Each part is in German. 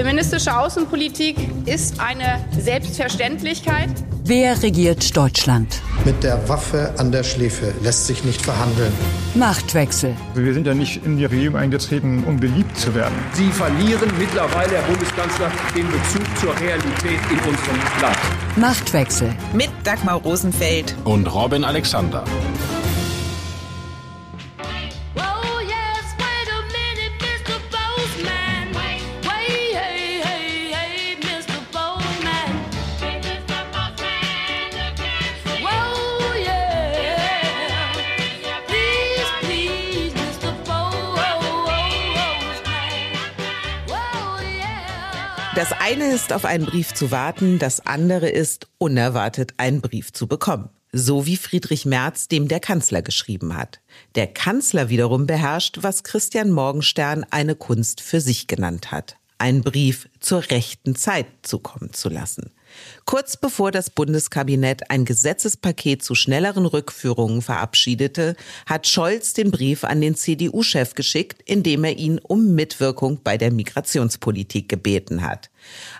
Feministische Außenpolitik ist eine Selbstverständlichkeit. Wer regiert Deutschland? Mit der Waffe an der Schläfe lässt sich nicht verhandeln. Machtwechsel. Wir sind ja nicht in die Regierung eingetreten, um beliebt zu werden. Sie verlieren mittlerweile, Herr Bundeskanzler, den Bezug zur Realität in unserem Land. Machtwechsel. Mit Dagmar Rosenfeld und Robin Alexander. Das eine ist, auf einen Brief zu warten, das andere ist, unerwartet einen Brief zu bekommen. So wie Friedrich Merz, dem der Kanzler geschrieben hat. Der Kanzler wiederum beherrscht, was Christian Morgenstern eine Kunst für sich genannt hat. Einen Brief zur rechten Zeit zukommen zu lassen. Kurz bevor das Bundeskabinett ein Gesetzespaket zu schnelleren Rückführungen verabschiedete, hat Scholz den Brief an den CDU-Chef geschickt, in dem er ihn um Mitwirkung bei der Migrationspolitik gebeten hat.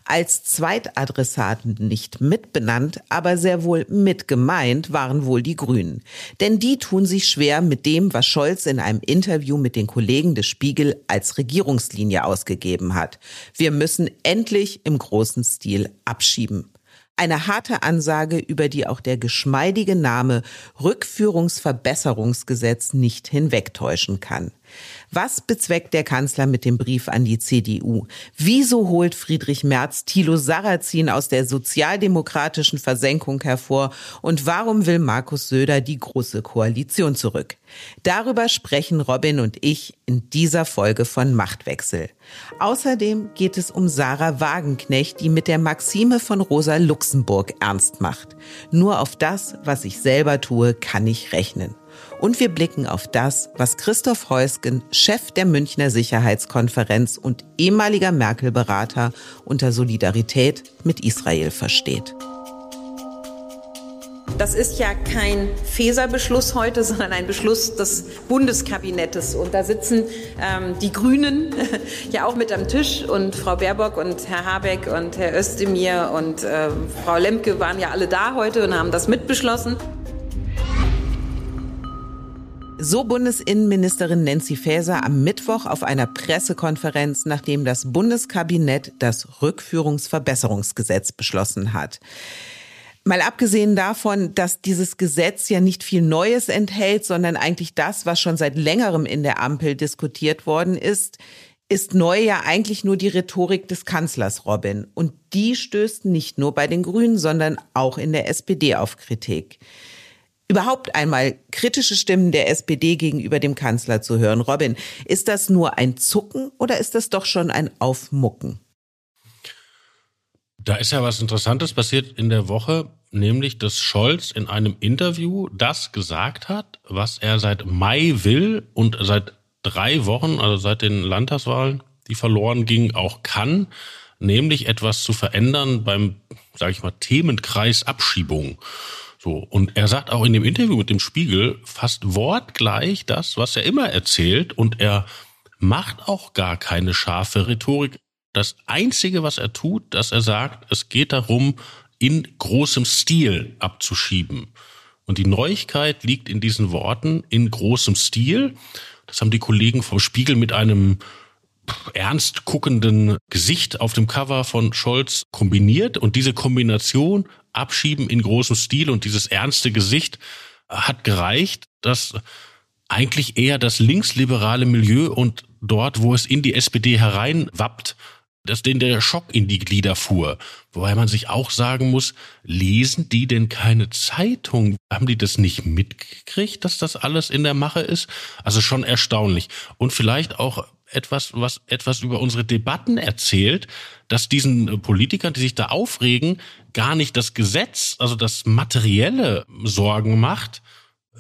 Als Zweitadressaten nicht mitbenannt, aber sehr wohl mitgemeint waren wohl die Grünen. Denn die tun sich schwer mit dem, was Scholz in einem Interview mit den Kollegen des Spiegel als Regierungslinie ausgegeben hat. Wir müssen endlich im großen Stil abschieben. Eine harte Ansage, über die auch der geschmeidige Name Rückführungsverbesserungsgesetz nicht hinwegtäuschen kann. Was bezweckt der Kanzler mit dem Brief an die CDU? Wieso holt Friedrich Merz Thilo Sarrazin aus der sozialdemokratischen Versenkung hervor? Und warum will Markus Söder die Große Koalition zurück? Darüber sprechen Robin und ich in dieser Folge von Machtwechsel. Außerdem geht es um Sarah Wagenknecht, die mit der Maxime von Rosa Luxemburg ernst macht. Nur auf das, was ich selber tue, kann ich rechnen. Und wir blicken auf das, was Christoph Heusgen, Chef der Münchner Sicherheitskonferenz und ehemaliger Merkel-Berater unter Solidarität mit Israel versteht. Das ist ja kein Feser-Beschluss heute, sondern ein Beschluss des Bundeskabinettes. Und da sitzen ähm, die Grünen ja auch mit am Tisch und Frau Baerbock und Herr Habeck und Herr Özdemir und äh, Frau Lemke waren ja alle da heute und haben das mitbeschlossen. So Bundesinnenministerin Nancy Faeser am Mittwoch auf einer Pressekonferenz, nachdem das Bundeskabinett das Rückführungsverbesserungsgesetz beschlossen hat. Mal abgesehen davon, dass dieses Gesetz ja nicht viel Neues enthält, sondern eigentlich das, was schon seit längerem in der Ampel diskutiert worden ist, ist neu ja eigentlich nur die Rhetorik des Kanzlers Robin. Und die stößt nicht nur bei den Grünen, sondern auch in der SPD auf Kritik überhaupt einmal kritische Stimmen der SPD gegenüber dem Kanzler zu hören. Robin, ist das nur ein Zucken oder ist das doch schon ein Aufmucken? Da ist ja was Interessantes passiert in der Woche, nämlich dass Scholz in einem Interview das gesagt hat, was er seit Mai will und seit drei Wochen, also seit den Landtagswahlen, die verloren gingen, auch kann, nämlich etwas zu verändern beim, sage ich mal, Themenkreis Abschiebung. So. Und er sagt auch in dem Interview mit dem Spiegel fast wortgleich das, was er immer erzählt. Und er macht auch gar keine scharfe Rhetorik. Das einzige, was er tut, dass er sagt, es geht darum, in großem Stil abzuschieben. Und die Neuigkeit liegt in diesen Worten in großem Stil. Das haben die Kollegen vom Spiegel mit einem ernst guckenden Gesicht auf dem Cover von Scholz kombiniert. Und diese Kombination abschieben in großem Stil und dieses ernste Gesicht hat gereicht, dass eigentlich eher das linksliberale Milieu und dort, wo es in die SPD hereinwappt, dass denen der Schock in die Glieder fuhr. Wobei man sich auch sagen muss, lesen die denn keine Zeitung? Haben die das nicht mitgekriegt, dass das alles in der Mache ist? Also schon erstaunlich. Und vielleicht auch etwas, was etwas über unsere Debatten erzählt, dass diesen äh, Politikern, die sich da aufregen, gar nicht das Gesetz, also das materielle Sorgen macht,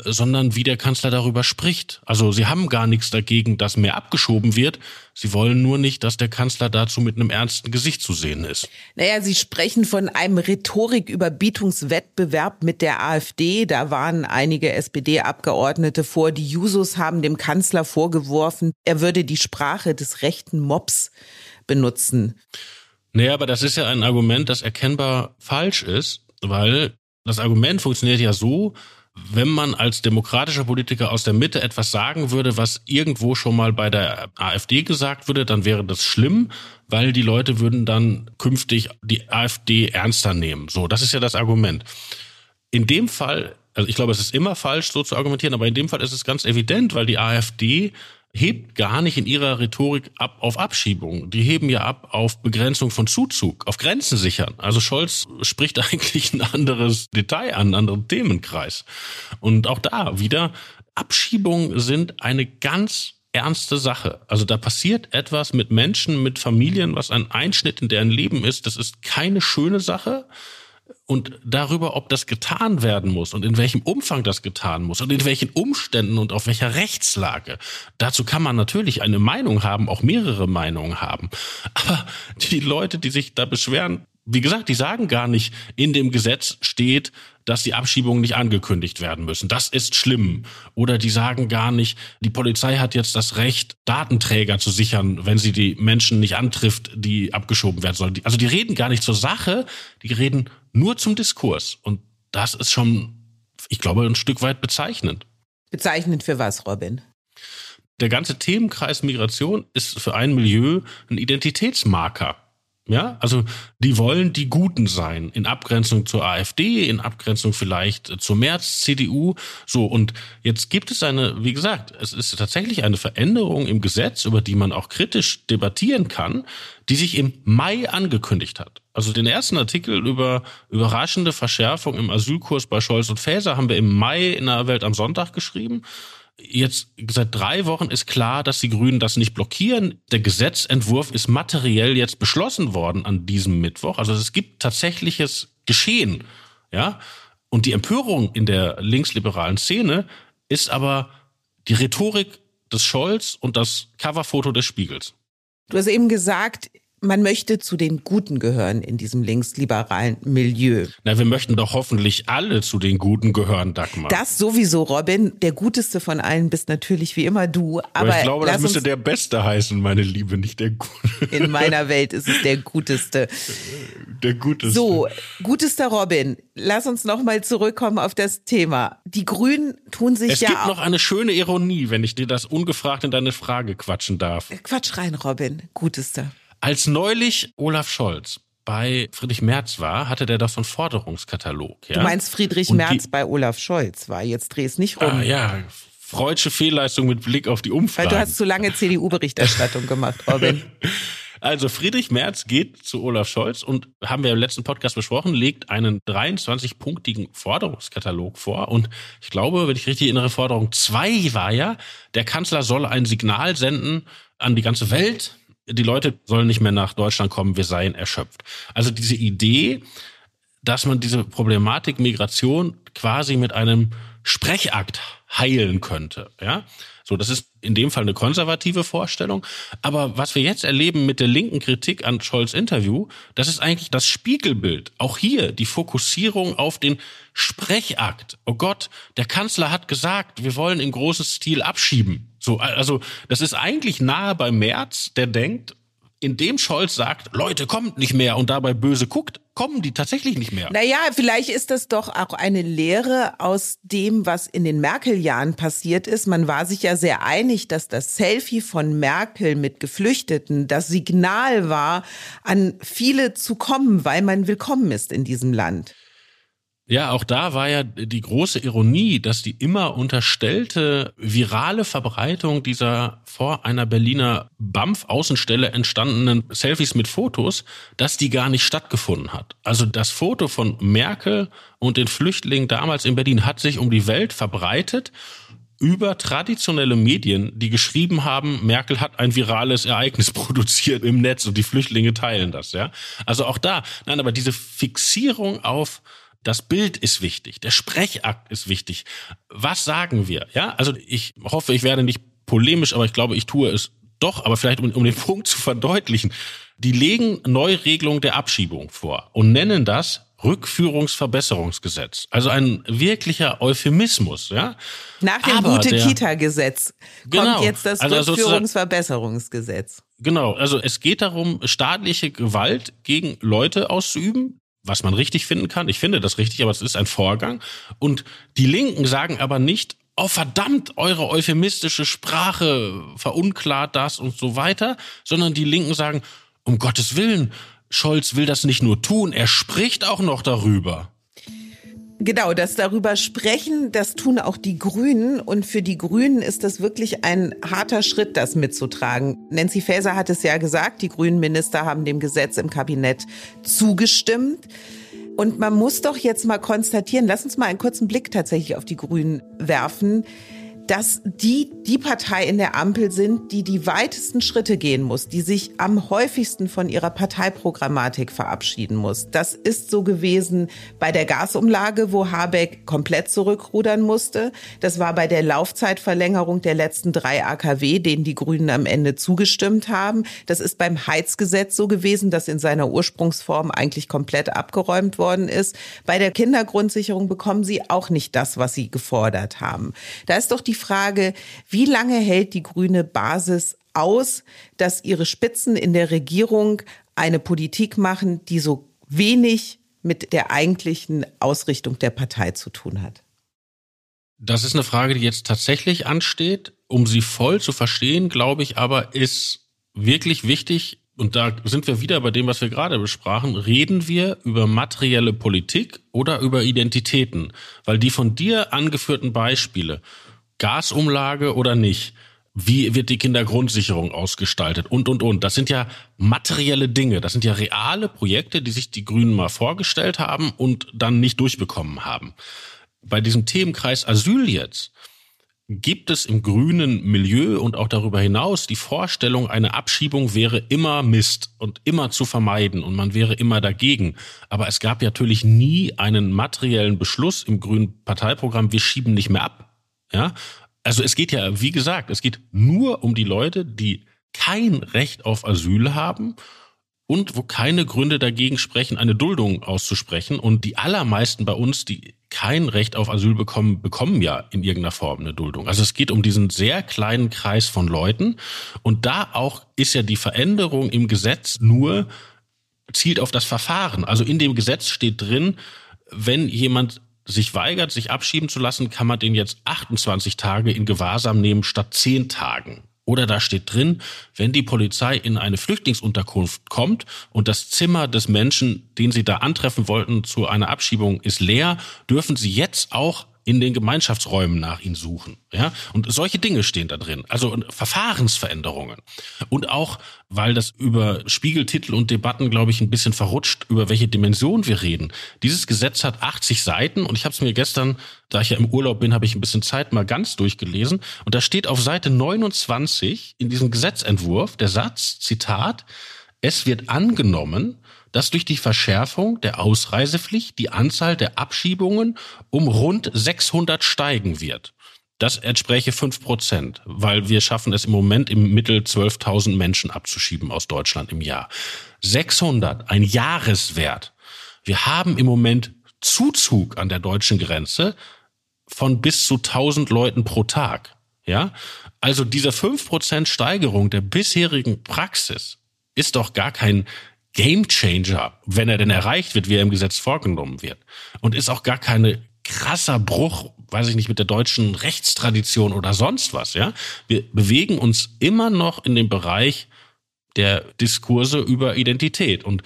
sondern wie der Kanzler darüber spricht. Also sie haben gar nichts dagegen, dass mehr abgeschoben wird. Sie wollen nur nicht, dass der Kanzler dazu mit einem ernsten Gesicht zu sehen ist. Naja, Sie sprechen von einem Rhetoriküberbietungswettbewerb mit der AfD. Da waren einige SPD-Abgeordnete vor. Die Jusos haben dem Kanzler vorgeworfen, er würde die Sprache des rechten Mobs benutzen. Naja, aber das ist ja ein Argument, das erkennbar falsch ist, weil das Argument funktioniert ja so, wenn man als demokratischer Politiker aus der Mitte etwas sagen würde, was irgendwo schon mal bei der AfD gesagt würde, dann wäre das schlimm, weil die Leute würden dann künftig die AfD ernster nehmen. So, das ist ja das Argument. In dem Fall, also ich glaube, es ist immer falsch, so zu argumentieren, aber in dem Fall ist es ganz evident, weil die AfD hebt gar nicht in ihrer Rhetorik ab auf Abschiebung. Die heben ja ab auf Begrenzung von Zuzug, auf Grenzen sichern. Also Scholz spricht eigentlich ein anderes Detail an, einen anderen Themenkreis. Und auch da wieder, Abschiebungen sind eine ganz ernste Sache. Also da passiert etwas mit Menschen, mit Familien, was ein Einschnitt in deren Leben ist. Das ist keine schöne Sache und darüber, ob das getan werden muss und in welchem Umfang das getan muss und in welchen Umständen und auf welcher Rechtslage. Dazu kann man natürlich eine Meinung haben, auch mehrere Meinungen haben. Aber die Leute, die sich da beschweren, wie gesagt, die sagen gar nicht, in dem Gesetz steht, dass die Abschiebungen nicht angekündigt werden müssen. Das ist schlimm. Oder die sagen gar nicht, die Polizei hat jetzt das Recht, Datenträger zu sichern, wenn sie die Menschen nicht antrifft, die abgeschoben werden sollen. Also die reden gar nicht zur Sache, die reden nur zum Diskurs. Und das ist schon, ich glaube, ein Stück weit bezeichnend. Bezeichnend für was, Robin? Der ganze Themenkreis Migration ist für ein Milieu ein Identitätsmarker. Ja, also die wollen die Guten sein, in Abgrenzung zur AfD, in Abgrenzung vielleicht zur März, CDU. So, und jetzt gibt es eine, wie gesagt, es ist tatsächlich eine Veränderung im Gesetz, über die man auch kritisch debattieren kann, die sich im Mai angekündigt hat. Also den ersten Artikel über überraschende Verschärfung im Asylkurs bei Scholz und Faeser haben wir im Mai in der Welt am Sonntag geschrieben jetzt seit drei Wochen ist klar, dass die Grünen das nicht blockieren. Der Gesetzentwurf ist materiell jetzt beschlossen worden an diesem Mittwoch. Also es gibt tatsächliches Geschehen, ja. Und die Empörung in der linksliberalen Szene ist aber die Rhetorik des Scholz und das Coverfoto des Spiegels. Du hast eben gesagt, man möchte zu den Guten gehören in diesem linksliberalen Milieu. Na, wir möchten doch hoffentlich alle zu den Guten gehören, Dagmar. Das sowieso, Robin. Der Guteste von allen bist natürlich wie immer du. Aber, aber ich glaube, das müsste der Beste heißen, meine Liebe, nicht der Gute. In meiner Welt ist es der Guteste. Der Guteste. So, Gutester Robin, lass uns nochmal zurückkommen auf das Thema. Die Grünen tun sich es ja. Es gibt noch eine schöne Ironie, wenn ich dir das ungefragt in deine Frage quatschen darf. Quatsch rein, Robin. Gutester. Als neulich Olaf Scholz bei Friedrich Merz war, hatte der doch so einen Forderungskatalog. Ja? Du meinst Friedrich Und Merz bei Olaf Scholz war. Jetzt dreh es nicht rum. Ah, ja, freudsche Fehlleistung mit Blick auf die Umfrage. Weil du hast zu lange CDU-Berichterstattung gemacht, Robin. Also Friedrich Merz geht zu Olaf Scholz und haben wir im letzten Podcast besprochen, legt einen 23-punktigen Forderungskatalog vor. Und ich glaube, wenn ich richtig erinnere, Forderung 2 war ja, der Kanzler soll ein Signal senden an die ganze Welt, die Leute sollen nicht mehr nach Deutschland kommen, wir seien erschöpft. Also diese Idee, dass man diese Problematik Migration quasi mit einem Sprechakt heilen könnte, ja. So, das ist in dem Fall eine konservative Vorstellung. Aber was wir jetzt erleben mit der linken Kritik an Scholz Interview, das ist eigentlich das Spiegelbild. Auch hier die Fokussierung auf den Sprechakt. Oh Gott, der Kanzler hat gesagt, wir wollen in großem Stil abschieben. So, also, das ist eigentlich nahe bei Merz, der denkt, indem Scholz sagt, Leute, kommt nicht mehr und dabei böse guckt, kommen die tatsächlich nicht mehr. Naja, vielleicht ist das doch auch eine Lehre aus dem, was in den Merkel-Jahren passiert ist. Man war sich ja sehr einig, dass das Selfie von Merkel mit Geflüchteten das Signal war, an viele zu kommen, weil man willkommen ist in diesem Land. Ja, auch da war ja die große Ironie, dass die immer unterstellte virale Verbreitung dieser vor einer Berliner BAMF-Außenstelle entstandenen Selfies mit Fotos, dass die gar nicht stattgefunden hat. Also das Foto von Merkel und den Flüchtlingen damals in Berlin hat sich um die Welt verbreitet über traditionelle Medien, die geschrieben haben, Merkel hat ein virales Ereignis produziert im Netz und die Flüchtlinge teilen das, ja. Also auch da, nein, aber diese Fixierung auf Das Bild ist wichtig, der Sprechakt ist wichtig. Was sagen wir? Ja, also ich hoffe, ich werde nicht polemisch, aber ich glaube, ich tue es doch, aber vielleicht um, um den Punkt zu verdeutlichen. Die legen Neuregelung der Abschiebung vor und nennen das Rückführungsverbesserungsgesetz. Also ein wirklicher Euphemismus, ja. Nach dem Gute-Kita-Gesetz kommt genau, jetzt das also Rückführungsverbesserungsgesetz. Genau, also es geht darum, staatliche Gewalt gegen Leute auszuüben, was man richtig finden kann. Ich finde das richtig, aber es ist ein Vorgang. Und die Linken sagen aber nicht, oh verdammt, eure euphemistische Sprache verunklart das und so weiter, sondern die Linken sagen, um Gottes Willen, Scholz will das nicht nur tun, er spricht auch noch darüber. Genau, das darüber sprechen, das tun auch die Grünen. Und für die Grünen ist das wirklich ein harter Schritt, das mitzutragen. Nancy Faeser hat es ja gesagt, die grünen Minister haben dem Gesetz im Kabinett zugestimmt. Und man muss doch jetzt mal konstatieren, lass uns mal einen kurzen Blick tatsächlich auf die Grünen werfen dass die die Partei in der Ampel sind, die die weitesten Schritte gehen muss, die sich am häufigsten von ihrer Parteiprogrammatik verabschieden muss. Das ist so gewesen bei der Gasumlage, wo Habeck komplett zurückrudern musste. Das war bei der Laufzeitverlängerung der letzten drei AKW, denen die Grünen am Ende zugestimmt haben. Das ist beim Heizgesetz so gewesen, das in seiner Ursprungsform eigentlich komplett abgeräumt worden ist. Bei der Kindergrundsicherung bekommen sie auch nicht das, was sie gefordert haben. Da ist doch die Frage, wie lange hält die grüne Basis aus, dass ihre Spitzen in der Regierung eine Politik machen, die so wenig mit der eigentlichen Ausrichtung der Partei zu tun hat? Das ist eine Frage, die jetzt tatsächlich ansteht. Um sie voll zu verstehen, glaube ich aber, ist wirklich wichtig, und da sind wir wieder bei dem, was wir gerade besprachen, reden wir über materielle Politik oder über Identitäten? Weil die von dir angeführten Beispiele, Gasumlage oder nicht? Wie wird die Kindergrundsicherung ausgestaltet? Und, und, und. Das sind ja materielle Dinge. Das sind ja reale Projekte, die sich die Grünen mal vorgestellt haben und dann nicht durchbekommen haben. Bei diesem Themenkreis Asyl jetzt gibt es im grünen Milieu und auch darüber hinaus die Vorstellung, eine Abschiebung wäre immer Mist und immer zu vermeiden und man wäre immer dagegen. Aber es gab natürlich nie einen materiellen Beschluss im grünen Parteiprogramm, wir schieben nicht mehr ab. Ja, also es geht ja, wie gesagt, es geht nur um die Leute, die kein Recht auf Asyl haben und wo keine Gründe dagegen sprechen, eine Duldung auszusprechen. Und die allermeisten bei uns, die kein Recht auf Asyl bekommen, bekommen ja in irgendeiner Form eine Duldung. Also es geht um diesen sehr kleinen Kreis von Leuten. Und da auch ist ja die Veränderung im Gesetz nur zielt auf das Verfahren. Also in dem Gesetz steht drin, wenn jemand sich weigert, sich abschieben zu lassen, kann man den jetzt 28 Tage in Gewahrsam nehmen statt 10 Tagen. Oder da steht drin, wenn die Polizei in eine Flüchtlingsunterkunft kommt und das Zimmer des Menschen, den sie da antreffen wollten, zu einer Abschiebung ist leer, dürfen sie jetzt auch in den Gemeinschaftsräumen nach ihnen suchen. Ja? Und solche Dinge stehen da drin. Also Verfahrensveränderungen. Und auch, weil das über Spiegeltitel und Debatten, glaube ich, ein bisschen verrutscht, über welche Dimension wir reden. Dieses Gesetz hat 80 Seiten und ich habe es mir gestern, da ich ja im Urlaub bin, habe ich ein bisschen Zeit mal ganz durchgelesen. Und da steht auf Seite 29 in diesem Gesetzentwurf der Satz, Zitat, es wird angenommen, dass durch die Verschärfung der Ausreisepflicht die Anzahl der Abschiebungen um rund 600 steigen wird. Das entspräche fünf Prozent, weil wir schaffen es im Moment im Mittel 12.000 Menschen abzuschieben aus Deutschland im Jahr. 600, ein Jahreswert. Wir haben im Moment Zuzug an der deutschen Grenze von bis zu 1000 Leuten pro Tag. Ja, also diese fünf Prozent Steigerung der bisherigen Praxis ist doch gar kein Gamechanger, wenn er denn erreicht wird, wie er im Gesetz vorgenommen wird. Und ist auch gar keine krasser Bruch, weiß ich nicht, mit der deutschen Rechtstradition oder sonst was, ja. Wir bewegen uns immer noch in dem Bereich der Diskurse über Identität und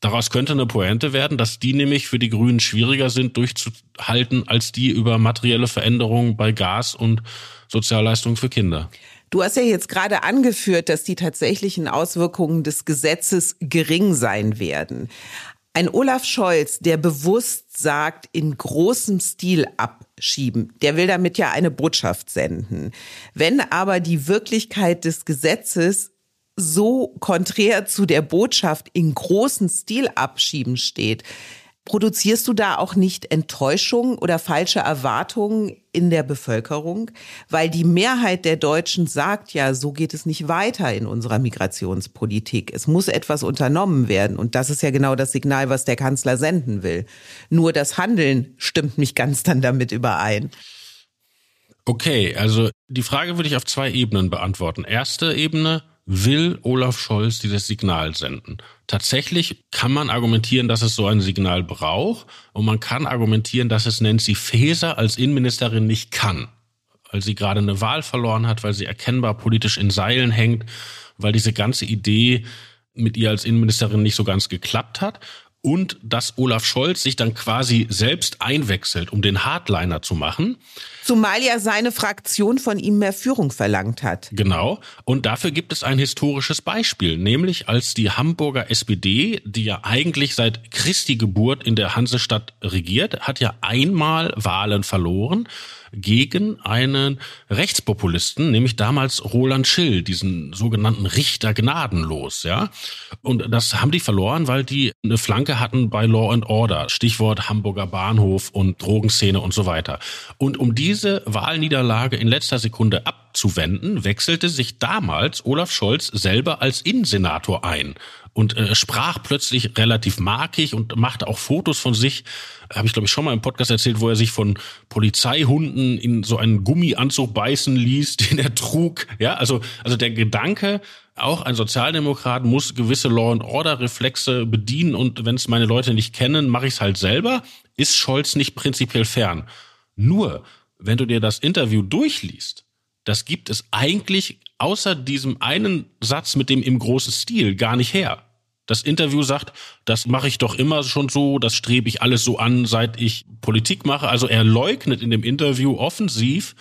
Daraus könnte eine Pointe werden, dass die nämlich für die Grünen schwieriger sind durchzuhalten als die über materielle Veränderungen bei Gas und Sozialleistungen für Kinder. Du hast ja jetzt gerade angeführt, dass die tatsächlichen Auswirkungen des Gesetzes gering sein werden. Ein Olaf Scholz, der bewusst sagt, in großem Stil abschieben, der will damit ja eine Botschaft senden. Wenn aber die Wirklichkeit des Gesetzes so konträr zu der Botschaft in großen Stil abschieben steht, Produzierst du da auch nicht Enttäuschung oder falsche Erwartungen in der Bevölkerung? Weil die Mehrheit der Deutschen sagt ja, so geht es nicht weiter in unserer Migrationspolitik. Es muss etwas unternommen werden. Und das ist ja genau das Signal, was der Kanzler senden will. Nur das Handeln stimmt nicht ganz dann damit überein. Okay, also die Frage würde ich auf zwei Ebenen beantworten. Erste Ebene, will Olaf Scholz dieses Signal senden? Tatsächlich kann man argumentieren, dass es so ein Signal braucht und man kann argumentieren, dass es Nancy Faeser als Innenministerin nicht kann, weil sie gerade eine Wahl verloren hat, weil sie erkennbar politisch in Seilen hängt, weil diese ganze Idee mit ihr als Innenministerin nicht so ganz geklappt hat und dass Olaf Scholz sich dann quasi selbst einwechselt, um den Hardliner zu machen. Zumal ja seine Fraktion von ihm mehr Führung verlangt hat. Genau. Und dafür gibt es ein historisches Beispiel, nämlich als die Hamburger SPD, die ja eigentlich seit Christi Geburt in der Hansestadt regiert, hat ja einmal Wahlen verloren gegen einen Rechtspopulisten, nämlich damals Roland Schill, diesen sogenannten Richter gnadenlos, ja. Und das haben die verloren, weil die eine Flanke hatten bei Law and Order, Stichwort Hamburger Bahnhof und Drogenszene und so weiter. Und um diese Wahlniederlage in letzter Sekunde abzuwenden, wechselte sich damals Olaf Scholz selber als Innensenator ein und äh, sprach plötzlich relativ markig und machte auch Fotos von sich, habe ich glaube ich schon mal im Podcast erzählt, wo er sich von Polizeihunden in so einen Gummianzug beißen ließ, den er trug. Ja, also also der Gedanke, auch ein Sozialdemokrat muss gewisse Law and Order Reflexe bedienen und wenn es meine Leute nicht kennen, mache ich es halt selber, ist Scholz nicht prinzipiell fern. Nur, wenn du dir das Interview durchliest, das gibt es eigentlich außer diesem einen Satz mit dem im großen Stil gar nicht her. Das Interview sagt, das mache ich doch immer schon so, das strebe ich alles so an, seit ich Politik mache. Also er leugnet in dem Interview offensiv,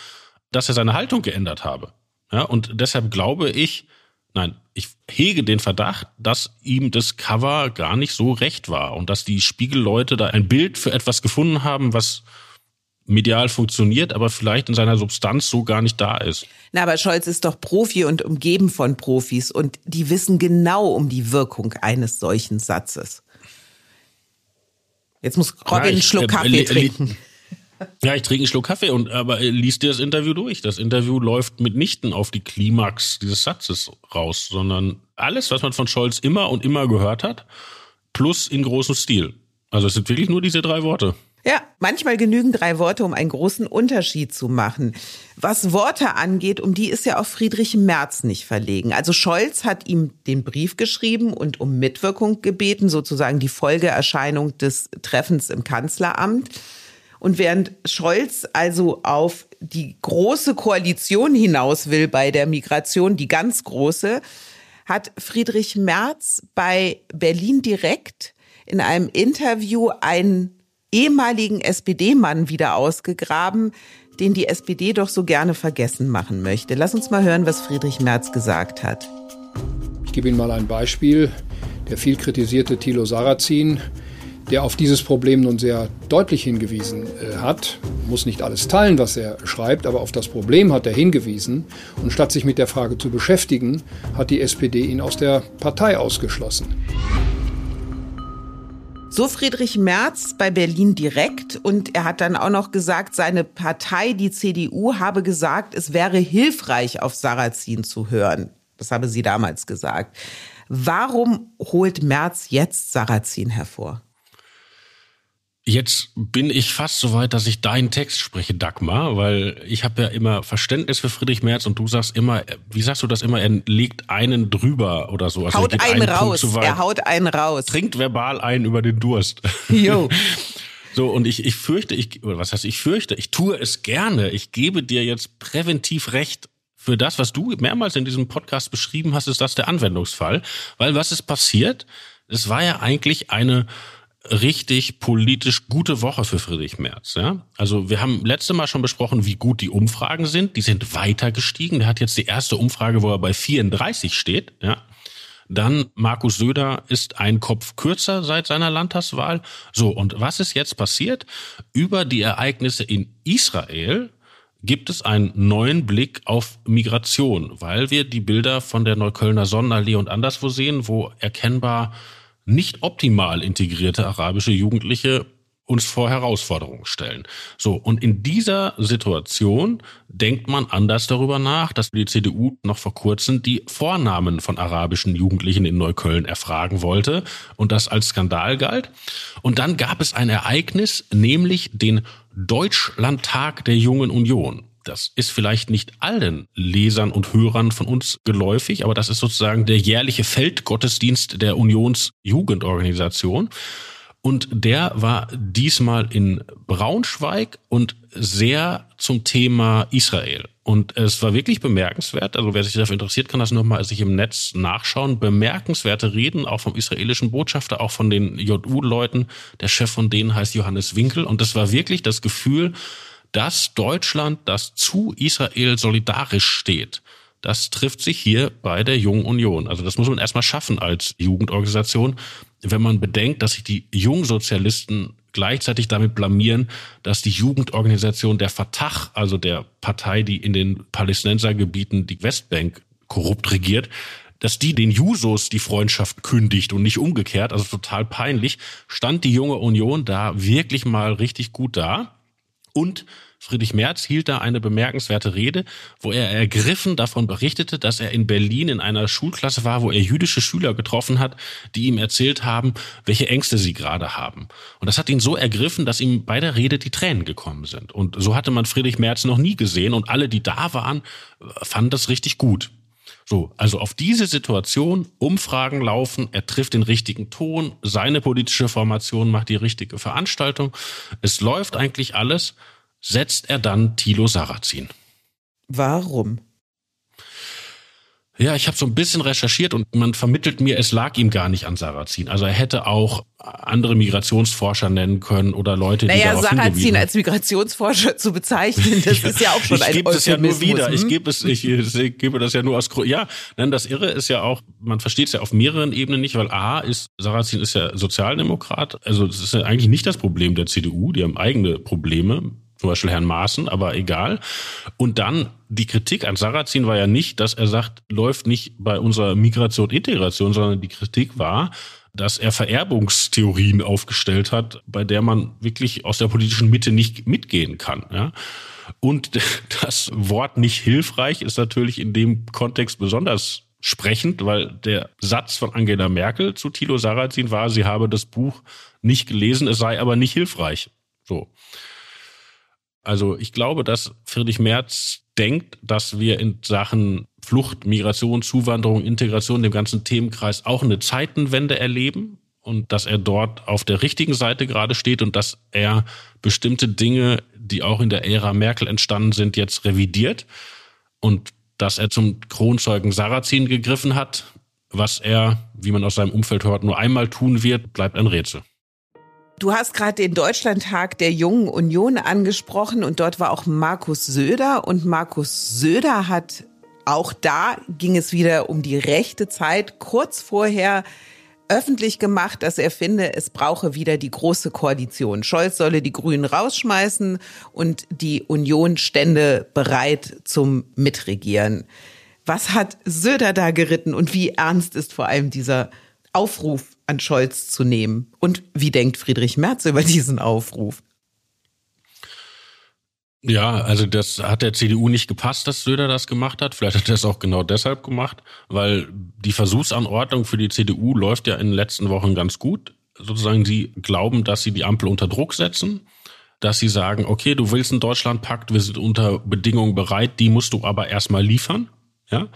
dass er seine Haltung geändert habe. Ja, und deshalb glaube ich, nein, ich hege den Verdacht, dass ihm das Cover gar nicht so recht war und dass die Spiegelleute da ein Bild für etwas gefunden haben, was medial funktioniert, aber vielleicht in seiner Substanz so gar nicht da ist. Na, aber Scholz ist doch Profi und umgeben von Profis und die wissen genau um die Wirkung eines solchen Satzes. Jetzt muss Robin einen Schluck äh, Kaffee äh, trinken. Ja, ich trinke einen Schluck Kaffee und aber liest dir das Interview durch. Das Interview läuft mitnichten auf die Klimax dieses Satzes raus, sondern alles, was man von Scholz immer und immer gehört hat, plus in großem Stil. Also es sind wirklich nur diese drei Worte. Ja, manchmal genügen drei Worte, um einen großen Unterschied zu machen. Was Worte angeht, um die ist ja auch Friedrich Merz nicht verlegen. Also Scholz hat ihm den Brief geschrieben und um Mitwirkung gebeten, sozusagen die Folgeerscheinung des Treffens im Kanzleramt. Und während Scholz also auf die große Koalition hinaus will bei der Migration, die ganz große, hat Friedrich Merz bei Berlin direkt in einem Interview einen ehemaligen SPD-Mann wieder ausgegraben, den die SPD doch so gerne vergessen machen möchte. Lass uns mal hören, was Friedrich Merz gesagt hat. Ich gebe Ihnen mal ein Beispiel. Der viel kritisierte Thilo Sarrazin, der auf dieses Problem nun sehr deutlich hingewiesen äh, hat, muss nicht alles teilen, was er schreibt, aber auf das Problem hat er hingewiesen. Und statt sich mit der Frage zu beschäftigen, hat die SPD ihn aus der Partei ausgeschlossen. So Friedrich Merz bei Berlin direkt und er hat dann auch noch gesagt, seine Partei, die CDU, habe gesagt, es wäre hilfreich, auf Sarrazin zu hören. Das habe sie damals gesagt. Warum holt Merz jetzt Sarrazin hervor? Jetzt bin ich fast so weit, dass ich deinen Text spreche, Dagmar, weil ich habe ja immer Verständnis für Friedrich Merz und du sagst immer, wie sagst du das immer, er legt einen drüber oder so. Also haut einen, einen raus, er haut einen raus. Trinkt verbal einen über den Durst. Jo. So, und ich, ich fürchte, ich, oder was heißt ich fürchte, ich tue es gerne. Ich gebe dir jetzt präventiv recht. Für das, was du mehrmals in diesem Podcast beschrieben hast, ist das der Anwendungsfall. Weil was ist passiert? Es war ja eigentlich eine richtig politisch gute Woche für Friedrich Merz. Ja? Also wir haben letzte Mal schon besprochen, wie gut die Umfragen sind. Die sind weiter gestiegen. Der hat jetzt die erste Umfrage, wo er bei 34 steht. Ja? Dann Markus Söder ist ein Kopf kürzer seit seiner Landtagswahl. So, und was ist jetzt passiert? Über die Ereignisse in Israel gibt es einen neuen Blick auf Migration, weil wir die Bilder von der Neuköllner Sonnenallee und anderswo sehen, wo erkennbar nicht optimal integrierte arabische Jugendliche uns vor Herausforderungen stellen. So, und in dieser Situation denkt man anders darüber nach, dass die CDU noch vor kurzem die Vornamen von arabischen Jugendlichen in Neukölln erfragen wollte und das als Skandal galt. Und dann gab es ein Ereignis, nämlich den Deutschlandtag der Jungen Union. Das ist vielleicht nicht allen Lesern und Hörern von uns geläufig, aber das ist sozusagen der jährliche Feldgottesdienst der Unionsjugendorganisation. Und der war diesmal in Braunschweig und sehr zum Thema Israel. Und es war wirklich bemerkenswert. Also wer sich dafür interessiert, kann das nochmal sich im Netz nachschauen. Bemerkenswerte Reden, auch vom israelischen Botschafter, auch von den JU-Leuten. Der Chef von denen heißt Johannes Winkel. Und es war wirklich das Gefühl, dass Deutschland, das zu Israel solidarisch steht, das trifft sich hier bei der Jungen Union. Also das muss man erstmal schaffen als Jugendorganisation, wenn man bedenkt, dass sich die Jungsozialisten gleichzeitig damit blamieren, dass die Jugendorganisation der Fatah, also der Partei, die in den Palästinensergebieten die Westbank korrupt regiert, dass die den Jusos die Freundschaft kündigt und nicht umgekehrt, also total peinlich, stand die junge Union da wirklich mal richtig gut da. Und Friedrich Merz hielt da eine bemerkenswerte Rede, wo er ergriffen davon berichtete, dass er in Berlin in einer Schulklasse war, wo er jüdische Schüler getroffen hat, die ihm erzählt haben, welche Ängste sie gerade haben. Und das hat ihn so ergriffen, dass ihm bei der Rede die Tränen gekommen sind. Und so hatte man Friedrich Merz noch nie gesehen und alle, die da waren, fanden das richtig gut. So, also auf diese Situation, Umfragen laufen, er trifft den richtigen Ton, seine politische Formation macht die richtige Veranstaltung. Es läuft eigentlich alles setzt er dann Thilo Sarrazin. Warum? Ja, ich habe so ein bisschen recherchiert und man vermittelt mir, es lag ihm gar nicht an Sarrazin. Also er hätte auch andere Migrationsforscher nennen können oder Leute, naja, die darauf Sarrazin als Migrationsforscher zu bezeichnen, das ist ja auch schon ich ein gebe es ja nur wieder. Ich Euphemismus, gebe es, ich, ich gebe das ja nur aus. Ja, nein, das Irre ist ja auch, man versteht es ja auf mehreren Ebenen nicht, weil A ist Sarrazin ist ja Sozialdemokrat. Also das ist ja eigentlich nicht das Problem der CDU. Die haben eigene Probleme zum Beispiel Herrn Maaßen, aber egal. Und dann die Kritik an Sarrazin war ja nicht, dass er sagt, läuft nicht bei unserer Migration Integration, sondern die Kritik war, dass er Vererbungstheorien aufgestellt hat, bei der man wirklich aus der politischen Mitte nicht mitgehen kann. Ja? Und das Wort nicht hilfreich ist natürlich in dem Kontext besonders sprechend, weil der Satz von Angela Merkel zu Thilo Sarrazin war, sie habe das Buch nicht gelesen, es sei aber nicht hilfreich. So. Also ich glaube, dass Friedrich Merz denkt, dass wir in Sachen Flucht, Migration, Zuwanderung, Integration, dem ganzen Themenkreis auch eine Zeitenwende erleben und dass er dort auf der richtigen Seite gerade steht und dass er bestimmte Dinge, die auch in der Ära Merkel entstanden sind, jetzt revidiert und dass er zum Kronzeugen Sarrazin gegriffen hat. Was er, wie man aus seinem Umfeld hört, nur einmal tun wird, bleibt ein Rätsel. Du hast gerade den Deutschlandtag der Jungen Union angesprochen und dort war auch Markus Söder und Markus Söder hat auch da ging es wieder um die rechte Zeit kurz vorher öffentlich gemacht, dass er finde, es brauche wieder die große Koalition. Scholz solle die Grünen rausschmeißen und die Union stände bereit zum Mitregieren. Was hat Söder da geritten und wie ernst ist vor allem dieser Aufruf an Scholz zu nehmen? Und wie denkt Friedrich Merz über diesen Aufruf? Ja, also das hat der CDU nicht gepasst, dass Söder das gemacht hat. Vielleicht hat er es auch genau deshalb gemacht, weil die Versuchsanordnung für die CDU läuft ja in den letzten Wochen ganz gut. Sozusagen, sie glauben, dass sie die Ampel unter Druck setzen, dass sie sagen, okay, du willst einen Deutschlandpakt, wir sind unter Bedingungen bereit, die musst du aber erstmal liefern. Ja,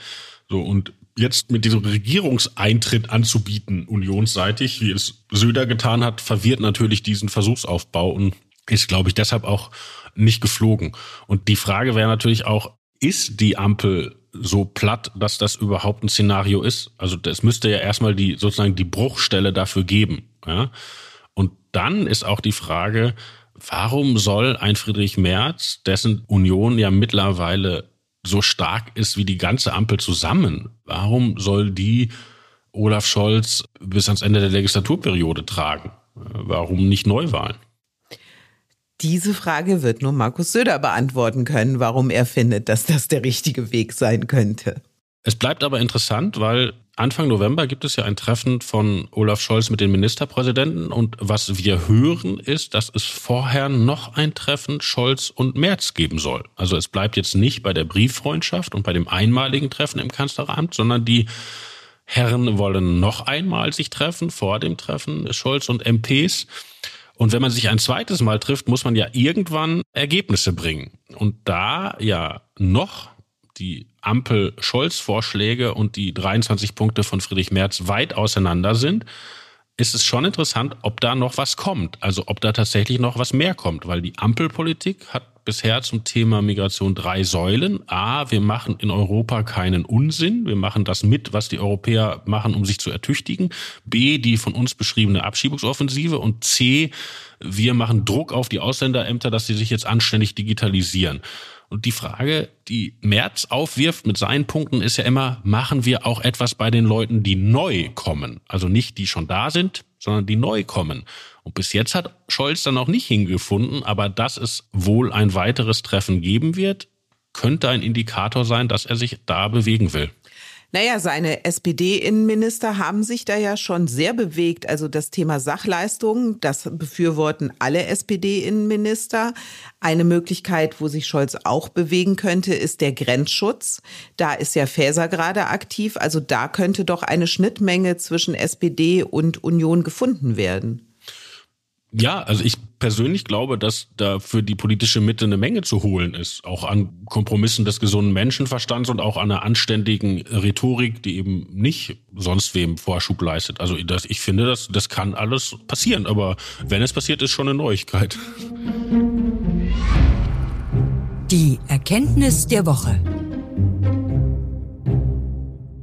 so und jetzt mit diesem Regierungseintritt anzubieten, unionsseitig, wie es Söder getan hat, verwirrt natürlich diesen Versuchsaufbau und ist, glaube ich, deshalb auch nicht geflogen. Und die Frage wäre natürlich auch, ist die Ampel so platt, dass das überhaupt ein Szenario ist? Also es müsste ja erstmal die sozusagen die Bruchstelle dafür geben. Ja? Und dann ist auch die Frage, warum soll ein Friedrich Merz, dessen Union ja mittlerweile so stark ist wie die ganze Ampel zusammen, warum soll die Olaf Scholz bis ans Ende der Legislaturperiode tragen? Warum nicht Neuwahlen? Diese Frage wird nur Markus Söder beantworten können, warum er findet, dass das der richtige Weg sein könnte. Es bleibt aber interessant, weil Anfang November gibt es ja ein Treffen von Olaf Scholz mit den Ministerpräsidenten und was wir hören ist, dass es vorher noch ein Treffen Scholz und Merz geben soll. Also es bleibt jetzt nicht bei der Brieffreundschaft und bei dem einmaligen Treffen im Kanzleramt, sondern die Herren wollen noch einmal sich treffen vor dem Treffen Scholz und MPs. Und wenn man sich ein zweites Mal trifft, muss man ja irgendwann Ergebnisse bringen. Und da ja noch die Ampel-Scholz-Vorschläge und die 23 Punkte von Friedrich Merz weit auseinander sind, ist es schon interessant, ob da noch was kommt. Also ob da tatsächlich noch was mehr kommt, weil die Ampelpolitik hat bisher zum Thema Migration drei Säulen. A, wir machen in Europa keinen Unsinn. Wir machen das mit, was die Europäer machen, um sich zu ertüchtigen. B, die von uns beschriebene Abschiebungsoffensive. Und C, wir machen Druck auf die Ausländerämter, dass sie sich jetzt anständig digitalisieren. Und die Frage, die Merz aufwirft mit seinen Punkten, ist ja immer, machen wir auch etwas bei den Leuten, die neu kommen? Also nicht die schon da sind, sondern die neu kommen. Und bis jetzt hat Scholz dann noch nicht hingefunden, aber dass es wohl ein weiteres Treffen geben wird, könnte ein Indikator sein, dass er sich da bewegen will. Naja, seine SPD-Innenminister haben sich da ja schon sehr bewegt. Also das Thema Sachleistungen, das befürworten alle SPD-Innenminister. Eine Möglichkeit, wo sich Scholz auch bewegen könnte, ist der Grenzschutz. Da ist ja Faeser gerade aktiv. Also da könnte doch eine Schnittmenge zwischen SPD und Union gefunden werden. Ja, also ich persönlich glaube, dass da für die politische Mitte eine Menge zu holen ist. Auch an Kompromissen des gesunden Menschenverstands und auch an einer anständigen Rhetorik, die eben nicht sonst wem Vorschub leistet. Also das, ich finde, das, das kann alles passieren. Aber wenn es passiert, ist schon eine Neuigkeit. Die Erkenntnis der Woche.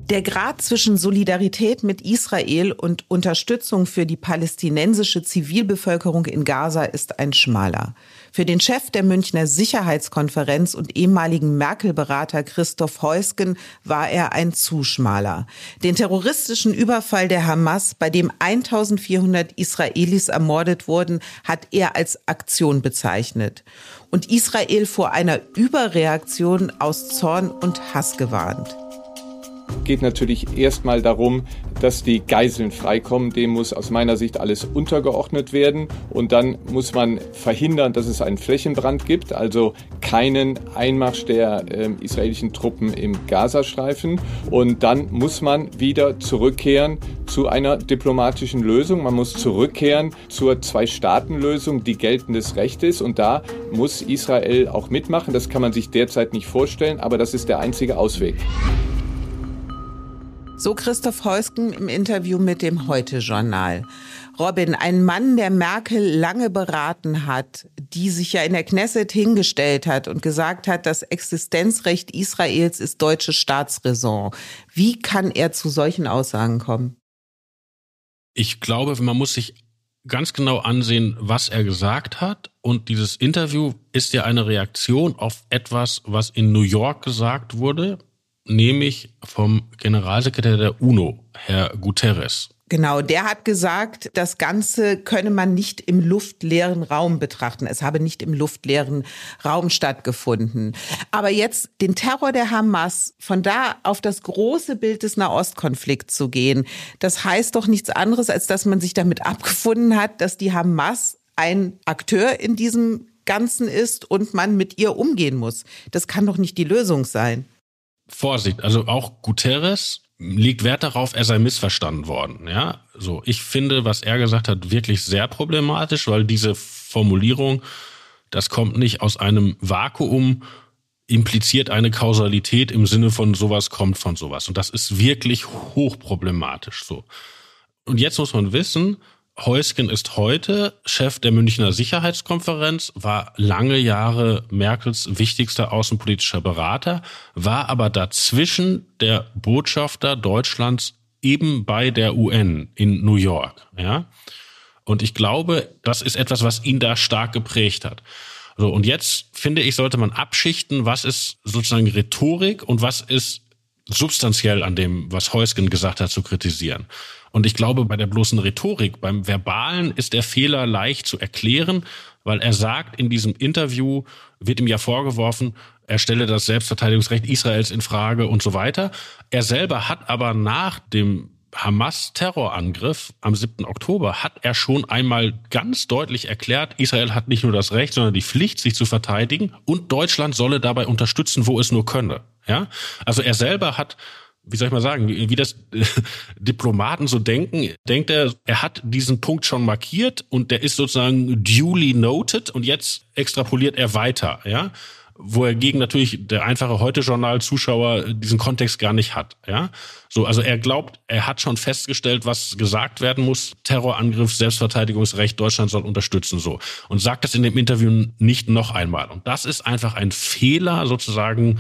Der Grad zwischen Solidarität mit Israel und Unterstützung für die palästinensische Zivilbevölkerung in Gaza ist ein schmaler. Für den Chef der Münchner Sicherheitskonferenz und ehemaligen Merkel-Berater Christoph Heusgen war er ein zu schmaler. Den terroristischen Überfall der Hamas, bei dem 1400 Israelis ermordet wurden, hat er als Aktion bezeichnet und Israel vor einer Überreaktion aus Zorn und Hass gewarnt geht natürlich erstmal darum, dass die Geiseln freikommen. Dem muss aus meiner Sicht alles untergeordnet werden. Und dann muss man verhindern, dass es einen Flächenbrand gibt, also keinen Einmarsch der äh, israelischen Truppen im Gazastreifen. Und dann muss man wieder zurückkehren zu einer diplomatischen Lösung. Man muss zurückkehren zur Zwei-Staaten-Lösung, die geltendes Recht ist. Und da muss Israel auch mitmachen. Das kann man sich derzeit nicht vorstellen, aber das ist der einzige Ausweg. So Christoph Heusken im Interview mit dem Heute-Journal. Robin, ein Mann, der Merkel lange beraten hat, die sich ja in der Knesset hingestellt hat und gesagt hat, das Existenzrecht Israels ist deutsche Staatsräson. Wie kann er zu solchen Aussagen kommen? Ich glaube, man muss sich ganz genau ansehen, was er gesagt hat. Und dieses Interview ist ja eine Reaktion auf etwas, was in New York gesagt wurde nämlich vom Generalsekretär der UNO, Herr Guterres. Genau, der hat gesagt, das Ganze könne man nicht im luftleeren Raum betrachten. Es habe nicht im luftleeren Raum stattgefunden. Aber jetzt den Terror der Hamas, von da auf das große Bild des Nahostkonflikts zu gehen, das heißt doch nichts anderes, als dass man sich damit abgefunden hat, dass die Hamas ein Akteur in diesem Ganzen ist und man mit ihr umgehen muss. Das kann doch nicht die Lösung sein. Vorsicht, also auch Guterres legt Wert darauf, er sei missverstanden worden. Ja, so ich finde, was er gesagt hat, wirklich sehr problematisch, weil diese Formulierung, das kommt nicht aus einem Vakuum, impliziert eine Kausalität im Sinne von sowas kommt von sowas. Und das ist wirklich hochproblematisch. So. Und jetzt muss man wissen, Heusgen ist heute Chef der Münchner Sicherheitskonferenz, war lange Jahre Merkels wichtigster außenpolitischer Berater, war aber dazwischen der Botschafter Deutschlands eben bei der UN in New York, ja. Und ich glaube, das ist etwas, was ihn da stark geprägt hat. So, und jetzt finde ich, sollte man abschichten, was ist sozusagen Rhetorik und was ist substanziell an dem, was Heusgen gesagt hat, zu kritisieren. Und ich glaube, bei der bloßen Rhetorik, beim Verbalen ist der Fehler leicht zu erklären, weil er sagt in diesem Interview, wird ihm ja vorgeworfen, er stelle das Selbstverteidigungsrecht Israels in Frage und so weiter. Er selber hat aber nach dem Hamas-Terrorangriff am 7. Oktober hat er schon einmal ganz deutlich erklärt, Israel hat nicht nur das Recht, sondern die Pflicht, sich zu verteidigen und Deutschland solle dabei unterstützen, wo es nur könne. Ja, also er selber hat wie soll ich mal sagen, wie, das Diplomaten so denken, denkt er, er hat diesen Punkt schon markiert und der ist sozusagen duly noted und jetzt extrapoliert er weiter, ja wo er gegen natürlich der einfache Heute-Journal-Zuschauer diesen Kontext gar nicht hat. Ja, so also er glaubt, er hat schon festgestellt, was gesagt werden muss. Terrorangriff, Selbstverteidigungsrecht, Deutschland soll unterstützen so und sagt das in dem Interview nicht noch einmal. Und das ist einfach ein Fehler sozusagen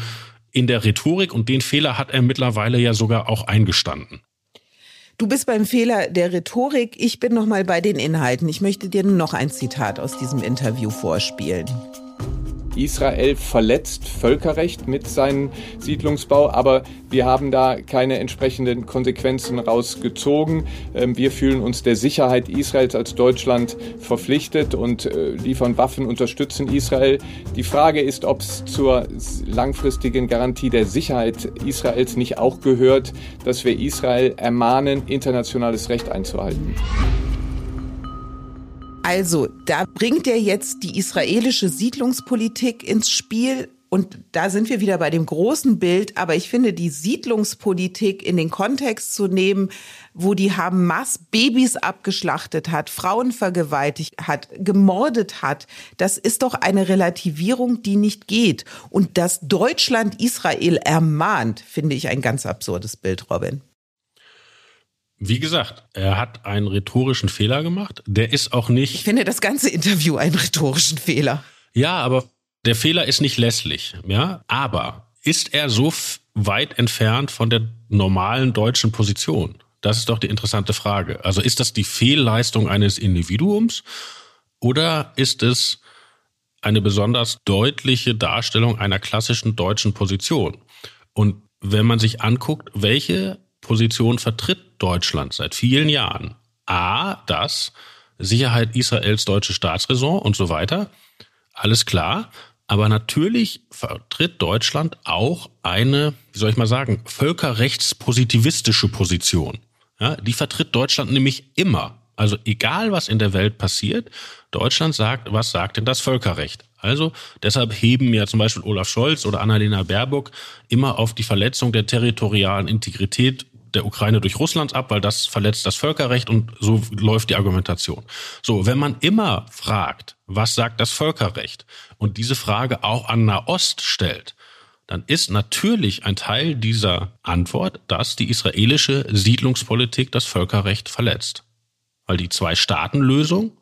in der Rhetorik und den Fehler hat er mittlerweile ja sogar auch eingestanden. Du bist beim Fehler der Rhetorik, ich bin noch mal bei den Inhalten. Ich möchte dir noch ein Zitat aus diesem Interview vorspielen. Israel verletzt Völkerrecht mit seinem Siedlungsbau, aber wir haben da keine entsprechenden Konsequenzen rausgezogen. Ähm, wir fühlen uns der Sicherheit Israels als Deutschland verpflichtet und äh, liefern Waffen, unterstützen Israel. Die Frage ist, ob es zur langfristigen Garantie der Sicherheit Israels nicht auch gehört, dass wir Israel ermahnen, internationales Recht einzuhalten. Also, da bringt er jetzt die israelische Siedlungspolitik ins Spiel. Und da sind wir wieder bei dem großen Bild. Aber ich finde, die Siedlungspolitik in den Kontext zu nehmen, wo die Hamas Babys abgeschlachtet hat, Frauen vergewaltigt hat, gemordet hat, das ist doch eine Relativierung, die nicht geht. Und dass Deutschland Israel ermahnt, finde ich ein ganz absurdes Bild, Robin. Wie gesagt, er hat einen rhetorischen Fehler gemacht. Der ist auch nicht. Ich finde das ganze Interview einen rhetorischen Fehler. Ja, aber der Fehler ist nicht lässlich. Ja, aber ist er so weit entfernt von der normalen deutschen Position? Das ist doch die interessante Frage. Also ist das die Fehlleistung eines Individuums oder ist es eine besonders deutliche Darstellung einer klassischen deutschen Position? Und wenn man sich anguckt, welche Position vertritt Deutschland seit vielen Jahren. A, das, Sicherheit Israels deutsche Staatsräson und so weiter. Alles klar. Aber natürlich vertritt Deutschland auch eine, wie soll ich mal sagen, völkerrechtspositivistische Position. Ja, die vertritt Deutschland nämlich immer. Also egal, was in der Welt passiert, Deutschland sagt, was sagt denn das Völkerrecht? Also deshalb heben ja zum Beispiel Olaf Scholz oder Annalena Baerbock immer auf die Verletzung der territorialen Integrität der Ukraine durch Russland ab, weil das verletzt das Völkerrecht und so läuft die Argumentation. So, wenn man immer fragt, was sagt das Völkerrecht und diese Frage auch an Nahost stellt, dann ist natürlich ein Teil dieser Antwort, dass die israelische Siedlungspolitik das Völkerrecht verletzt. Weil die Zwei-Staaten-Lösung,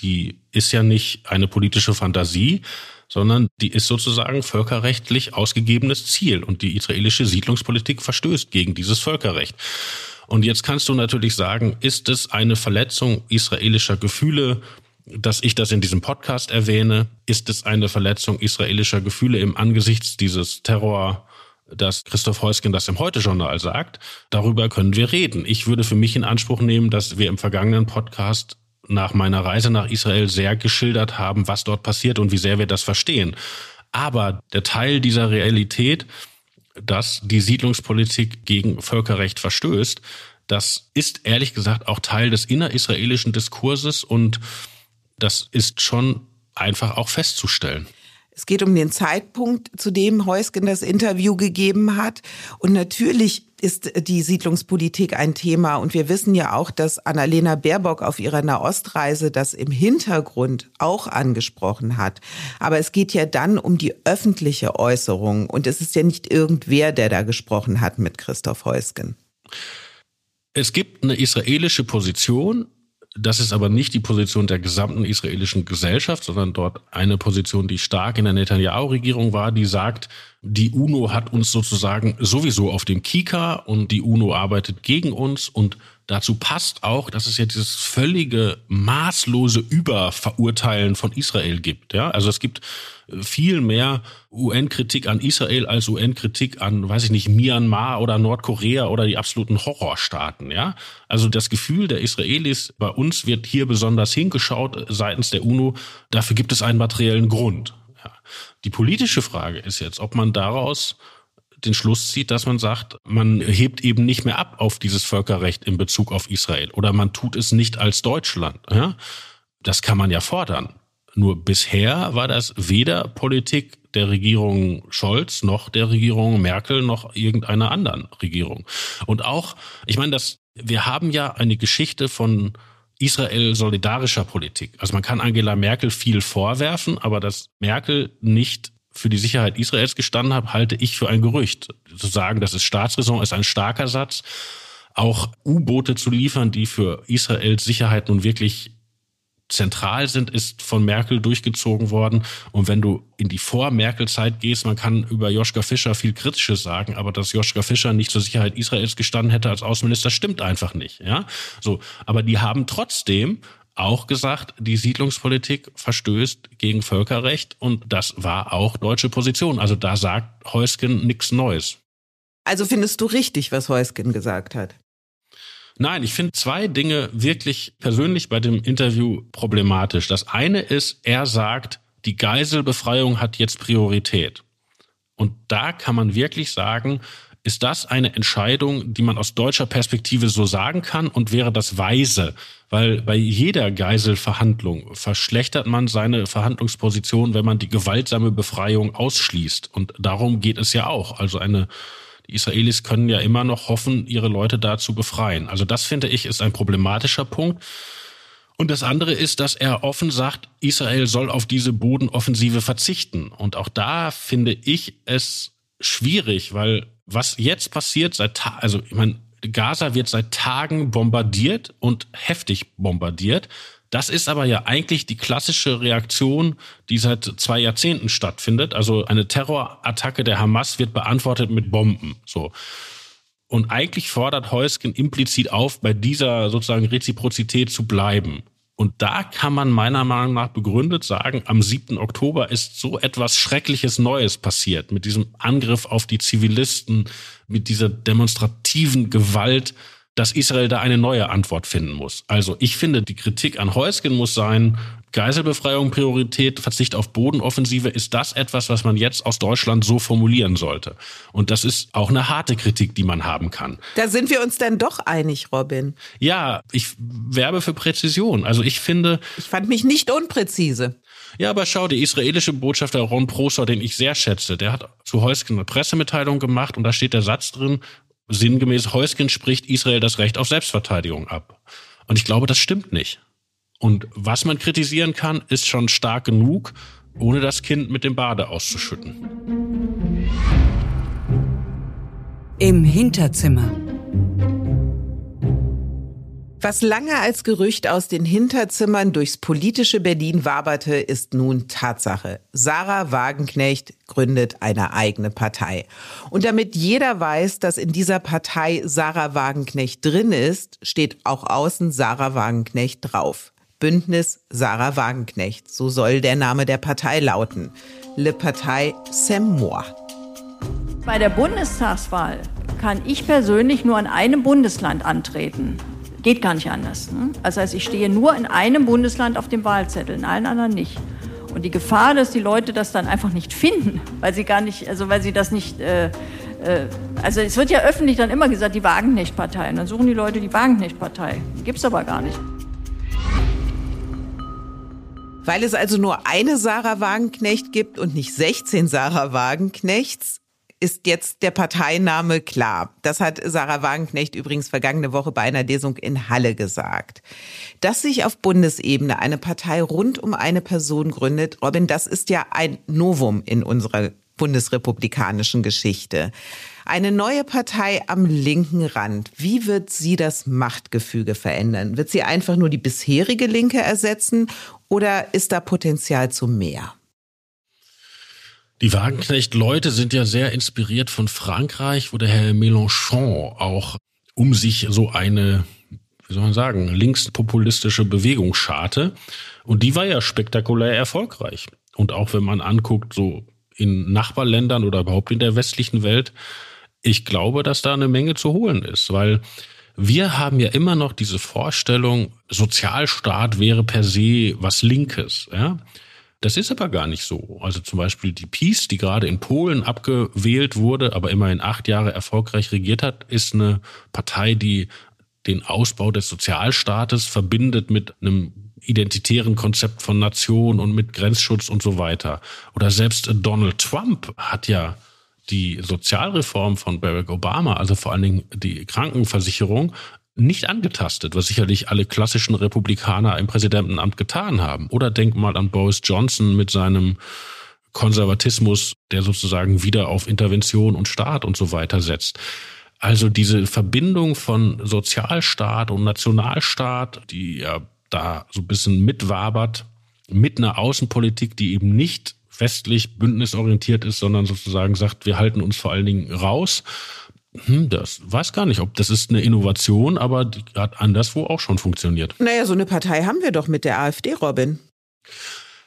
die ist ja nicht eine politische Fantasie, sondern die ist sozusagen völkerrechtlich ausgegebenes Ziel und die israelische Siedlungspolitik verstößt gegen dieses Völkerrecht. Und jetzt kannst du natürlich sagen, ist es eine Verletzung israelischer Gefühle, dass ich das in diesem Podcast erwähne? Ist es eine Verletzung israelischer Gefühle im Angesichts dieses Terror, dass Christoph Heusgen das im Heute-Journal sagt? Darüber können wir reden. Ich würde für mich in Anspruch nehmen, dass wir im vergangenen Podcast nach meiner Reise nach Israel sehr geschildert haben, was dort passiert und wie sehr wir das verstehen. Aber der Teil dieser Realität, dass die Siedlungspolitik gegen Völkerrecht verstößt, das ist ehrlich gesagt auch Teil des innerisraelischen Diskurses und das ist schon einfach auch festzustellen. Es geht um den Zeitpunkt, zu dem Heusgen das Interview gegeben hat. Und natürlich ist die Siedlungspolitik ein Thema. Und wir wissen ja auch, dass Annalena Baerbock auf ihrer Nahostreise das im Hintergrund auch angesprochen hat. Aber es geht ja dann um die öffentliche Äußerung. Und es ist ja nicht irgendwer, der da gesprochen hat mit Christoph Heusgen. Es gibt eine israelische Position, das ist aber nicht die Position der gesamten israelischen Gesellschaft, sondern dort eine Position, die stark in der Netanyahu-Regierung war, die sagt, die UNO hat uns sozusagen sowieso auf dem Kika und die UNO arbeitet gegen uns und dazu passt auch, dass es ja dieses völlige maßlose Überverurteilen von Israel gibt. Ja, also es gibt viel mehr UN-Kritik an Israel als UN-Kritik an, weiß ich nicht, Myanmar oder Nordkorea oder die absoluten Horrorstaaten. Ja, also das Gefühl der Israelis, bei uns wird hier besonders hingeschaut seitens der UNO. Dafür gibt es einen materiellen Grund. Ja. Die politische Frage ist jetzt, ob man daraus den Schluss zieht, dass man sagt, man hebt eben nicht mehr ab auf dieses Völkerrecht in Bezug auf Israel oder man tut es nicht als Deutschland. Ja? Das kann man ja fordern. Nur bisher war das weder Politik der Regierung Scholz noch der Regierung Merkel noch irgendeiner anderen Regierung. Und auch, ich meine, das, wir haben ja eine Geschichte von Israel solidarischer Politik. Also man kann Angela Merkel viel vorwerfen, aber dass Merkel nicht für die Sicherheit Israels gestanden habe, halte ich für ein Gerücht. Zu sagen, das ist Staatsräson, ist ein starker Satz. Auch U-Boote zu liefern, die für Israels Sicherheit nun wirklich zentral sind, ist von Merkel durchgezogen worden. Und wenn du in die Vor-Merkel-Zeit gehst, man kann über Joschka Fischer viel Kritisches sagen, aber dass Joschka Fischer nicht zur Sicherheit Israels gestanden hätte als Außenminister, stimmt einfach nicht. Ja, so. Aber die haben trotzdem auch gesagt, die Siedlungspolitik verstößt gegen Völkerrecht und das war auch deutsche Position. Also da sagt Heusgen nichts Neues. Also findest du richtig, was Heusgen gesagt hat? Nein, ich finde zwei Dinge wirklich persönlich bei dem Interview problematisch. Das eine ist, er sagt, die Geiselbefreiung hat jetzt Priorität. Und da kann man wirklich sagen, ist das eine Entscheidung, die man aus deutscher Perspektive so sagen kann und wäre das weise? Weil bei jeder Geiselverhandlung verschlechtert man seine Verhandlungsposition, wenn man die gewaltsame Befreiung ausschließt. Und darum geht es ja auch. Also eine, die Israelis können ja immer noch hoffen, ihre Leute da zu befreien. Also das finde ich ist ein problematischer Punkt. Und das andere ist, dass er offen sagt, Israel soll auf diese Bodenoffensive verzichten. Und auch da finde ich es schwierig, weil was jetzt passiert seit, also ich meine, Gaza wird seit Tagen bombardiert und heftig bombardiert. Das ist aber ja eigentlich die klassische Reaktion, die seit zwei Jahrzehnten stattfindet. Also eine Terrorattacke der Hamas wird beantwortet mit Bomben. So. Und eigentlich fordert Heusgen implizit auf, bei dieser sozusagen Reziprozität zu bleiben. Und da kann man meiner Meinung nach begründet sagen, am 7. Oktober ist so etwas Schreckliches Neues passiert mit diesem Angriff auf die Zivilisten, mit dieser demonstrativen Gewalt, dass Israel da eine neue Antwort finden muss. Also ich finde, die Kritik an Heusgen muss sein, Geiselbefreiung Priorität, Verzicht auf Bodenoffensive, ist das etwas, was man jetzt aus Deutschland so formulieren sollte. Und das ist auch eine harte Kritik, die man haben kann. Da sind wir uns denn doch einig, Robin. Ja, ich werbe für Präzision. Also ich finde. Ich fand mich nicht unpräzise. Ja, aber schau, der israelische Botschafter Ron Prosser, den ich sehr schätze, der hat zu Heusken eine Pressemitteilung gemacht und da steht der Satz drin, sinngemäß, Heusken spricht Israel das Recht auf Selbstverteidigung ab. Und ich glaube, das stimmt nicht. Und was man kritisieren kann, ist schon stark genug, ohne das Kind mit dem Bade auszuschütten. Im Hinterzimmer. Was lange als Gerücht aus den Hinterzimmern durchs politische Berlin waberte, ist nun Tatsache. Sarah Wagenknecht gründet eine eigene Partei. Und damit jeder weiß, dass in dieser Partei Sarah Wagenknecht drin ist, steht auch außen Sarah Wagenknecht drauf. Bündnis Sarah Wagenknecht. So soll der Name der Partei lauten. Le Partei Semmois. Bei der Bundestagswahl kann ich persönlich nur in einem Bundesland antreten. Geht gar nicht anders. Ne? Das heißt, ich stehe nur in einem Bundesland auf dem Wahlzettel, in allen anderen nicht. Und die Gefahr, dass die Leute das dann einfach nicht finden, weil sie gar nicht, also weil sie das nicht, äh, äh, also es wird ja öffentlich dann immer gesagt, die Wagenknecht-Partei. Und dann suchen die Leute die Wagenknecht-Partei. Gibt es aber gar nicht. Weil es also nur eine Sarah Wagenknecht gibt und nicht 16 Sarah Wagenknechts, ist jetzt der Parteiname klar. Das hat Sarah Wagenknecht übrigens vergangene Woche bei einer Lesung in Halle gesagt. Dass sich auf Bundesebene eine Partei rund um eine Person gründet, Robin, das ist ja ein Novum in unserer bundesrepublikanischen Geschichte. Eine neue Partei am linken Rand. Wie wird sie das Machtgefüge verändern? Wird sie einfach nur die bisherige Linke ersetzen oder ist da Potenzial zu mehr? Die Wagenknecht-Leute sind ja sehr inspiriert von Frankreich, wo der Herr Mélenchon auch um sich so eine wie soll man sagen, linkspopulistische Bewegung scharte. Und die war ja spektakulär erfolgreich. Und auch wenn man anguckt, so in Nachbarländern oder überhaupt in der westlichen Welt, ich glaube, dass da eine Menge zu holen ist, weil wir haben ja immer noch diese Vorstellung, Sozialstaat wäre per se was Linkes. Ja? Das ist aber gar nicht so. Also zum Beispiel die PiS, die gerade in Polen abgewählt wurde, aber immerhin acht Jahre erfolgreich regiert hat, ist eine Partei, die den Ausbau des Sozialstaates verbindet mit einem identitären Konzept von Nation und mit Grenzschutz und so weiter. Oder selbst Donald Trump hat ja die Sozialreform von Barack Obama, also vor allen Dingen die Krankenversicherung, nicht angetastet, was sicherlich alle klassischen Republikaner im Präsidentenamt getan haben. Oder denk mal an Boris Johnson mit seinem Konservatismus, der sozusagen wieder auf Intervention und Staat und so weiter setzt. Also diese Verbindung von Sozialstaat und Nationalstaat, die ja da so ein bisschen mitwabert, mit einer Außenpolitik, die eben nicht westlich bündnisorientiert ist, sondern sozusagen sagt, wir halten uns vor allen Dingen raus hm, das weiß gar nicht, ob das ist eine Innovation, aber die hat anderswo auch schon funktioniert. Naja, so eine Partei haben wir doch mit der AfD, Robin.